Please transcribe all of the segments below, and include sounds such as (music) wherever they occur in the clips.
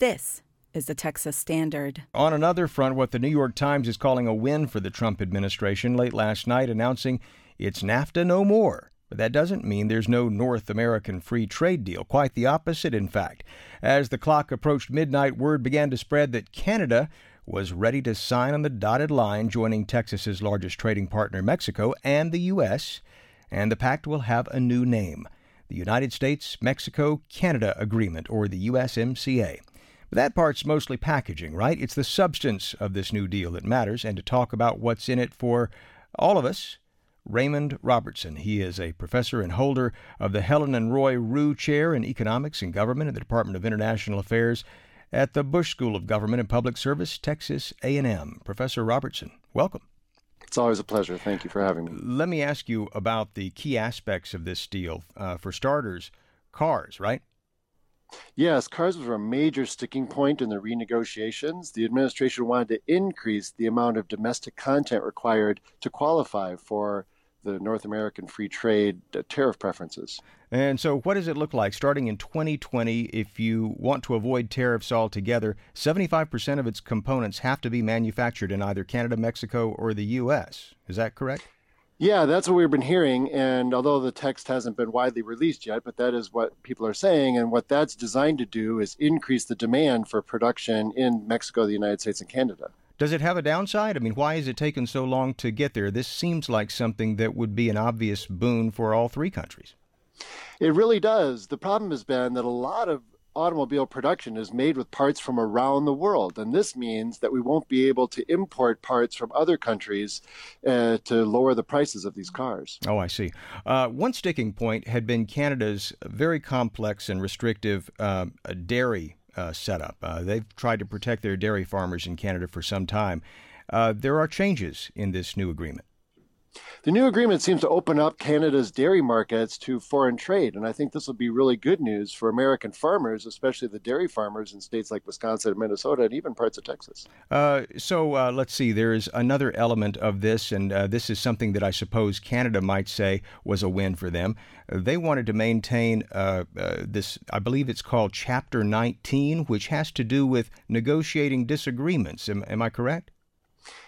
This is the Texas Standard. On another front, what the New York Times is calling a win for the Trump administration late last night, announcing it's NAFTA no more. But that doesn't mean there's no North American free trade deal. Quite the opposite, in fact. As the clock approached midnight, word began to spread that Canada was ready to sign on the dotted line, joining Texas's largest trading partner, Mexico, and the U.S., and the pact will have a new name the United States Mexico Canada Agreement, or the USMCA. But that part's mostly packaging, right? It's the substance of this new deal that matters, and to talk about what's in it for all of us, Raymond Robertson. He is a professor and holder of the Helen and Roy Ryu Chair in Economics and Government at the Department of International Affairs at the Bush School of Government and Public Service, Texas A&M. Professor Robertson, welcome. It's always a pleasure. Thank you for having me. Let me ask you about the key aspects of this deal. Uh, for starters, cars, right? Yes, cars were a major sticking point in the renegotiations. The administration wanted to increase the amount of domestic content required to qualify for the North American free trade uh, tariff preferences. And so, what does it look like starting in 2020? If you want to avoid tariffs altogether, 75% of its components have to be manufactured in either Canada, Mexico, or the U.S. Is that correct? Yeah, that's what we've been hearing. And although the text hasn't been widely released yet, but that is what people are saying. And what that's designed to do is increase the demand for production in Mexico, the United States, and Canada. Does it have a downside? I mean, why has it taken so long to get there? This seems like something that would be an obvious boon for all three countries. It really does. The problem has been that a lot of automobile production is made with parts from around the world. And this means that we won't be able to import parts from other countries uh, to lower the prices of these cars. Oh, I see. Uh, one sticking point had been Canada's very complex and restrictive uh, dairy setup. Uh, they've tried to protect their dairy farmers in Canada for some time. Uh, there are changes in this new agreement. The new agreement seems to open up Canada's dairy markets to foreign trade, and I think this will be really good news for American farmers, especially the dairy farmers in states like Wisconsin and Minnesota, and even parts of Texas. Uh, so uh, let's see. There is another element of this, and uh, this is something that I suppose Canada might say was a win for them. They wanted to maintain uh, uh, this, I believe it's called Chapter 19, which has to do with negotiating disagreements. Am, am I correct?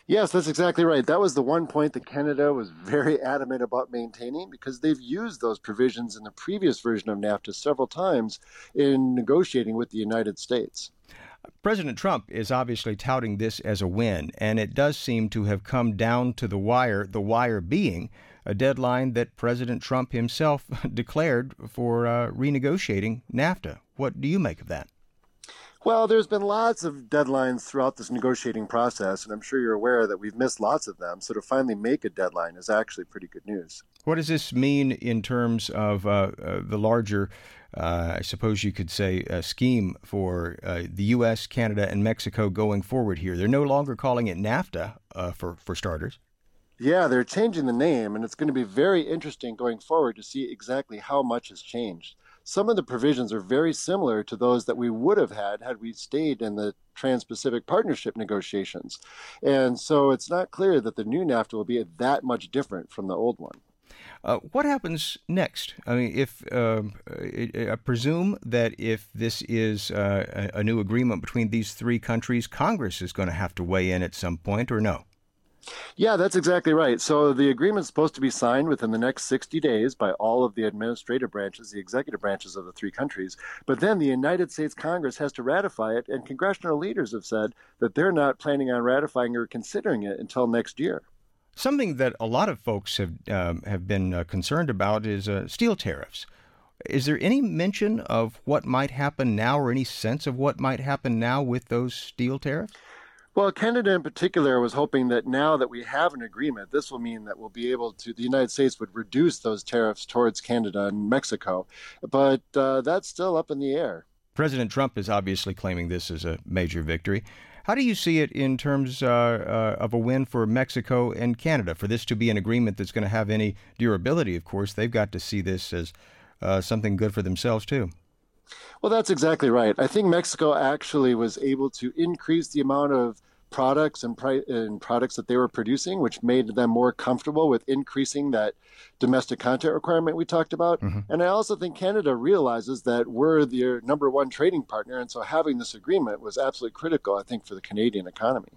Yes, that's exactly right. That was the one point that Canada was very (laughs) adamant about maintaining because they've used those provisions in the previous version of NAFTA several times in negotiating with the United States. President Trump is obviously touting this as a win, and it does seem to have come down to the wire, the wire being a deadline that President Trump himself (laughs) declared for uh, renegotiating NAFTA. What do you make of that? Well, there's been lots of deadlines throughout this negotiating process, and I'm sure you're aware that we've missed lots of them. So to finally make a deadline is actually pretty good news. What does this mean in terms of uh, uh, the larger, uh, I suppose you could say, uh, scheme for uh, the U.S., Canada, and Mexico going forward here? They're no longer calling it NAFTA, uh, for, for starters. Yeah, they're changing the name, and it's going to be very interesting going forward to see exactly how much has changed some of the provisions are very similar to those that we would have had had we stayed in the Trans Pacific Partnership negotiations. And so it's not clear that the new NAFTA will be that much different from the old one. Uh, what happens next? I mean, if uh, I presume that if this is uh, a new agreement between these three countries, Congress is going to have to weigh in at some point, or no? Yeah, that's exactly right. So the agreement is supposed to be signed within the next 60 days by all of the administrative branches, the executive branches of the three countries. But then the United States Congress has to ratify it, and congressional leaders have said that they're not planning on ratifying or considering it until next year. Something that a lot of folks have um, have been uh, concerned about is uh, steel tariffs. Is there any mention of what might happen now, or any sense of what might happen now with those steel tariffs? Well, Canada in particular was hoping that now that we have an agreement, this will mean that we'll be able to, the United States would reduce those tariffs towards Canada and Mexico. But uh, that's still up in the air. President Trump is obviously claiming this as a major victory. How do you see it in terms uh, uh, of a win for Mexico and Canada? For this to be an agreement that's going to have any durability, of course, they've got to see this as uh, something good for themselves, too. Well, that's exactly right. I think Mexico actually was able to increase the amount of products and, pri- and products that they were producing, which made them more comfortable with increasing that domestic content requirement we talked about. Mm-hmm. And I also think Canada realizes that we're their number one trading partner, and so having this agreement was absolutely critical, I think, for the Canadian economy.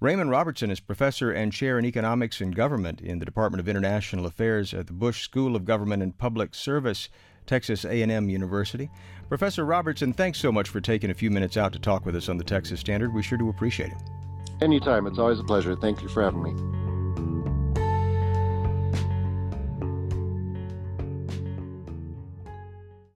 Raymond Robertson is professor and chair in economics and government in the Department of International Affairs at the Bush School of Government and Public Service, Texas A&M University. Professor Robertson, thanks so much for taking a few minutes out to talk with us on the Texas Standard. We sure do appreciate it. Anytime. It's always a pleasure. Thank you for having me.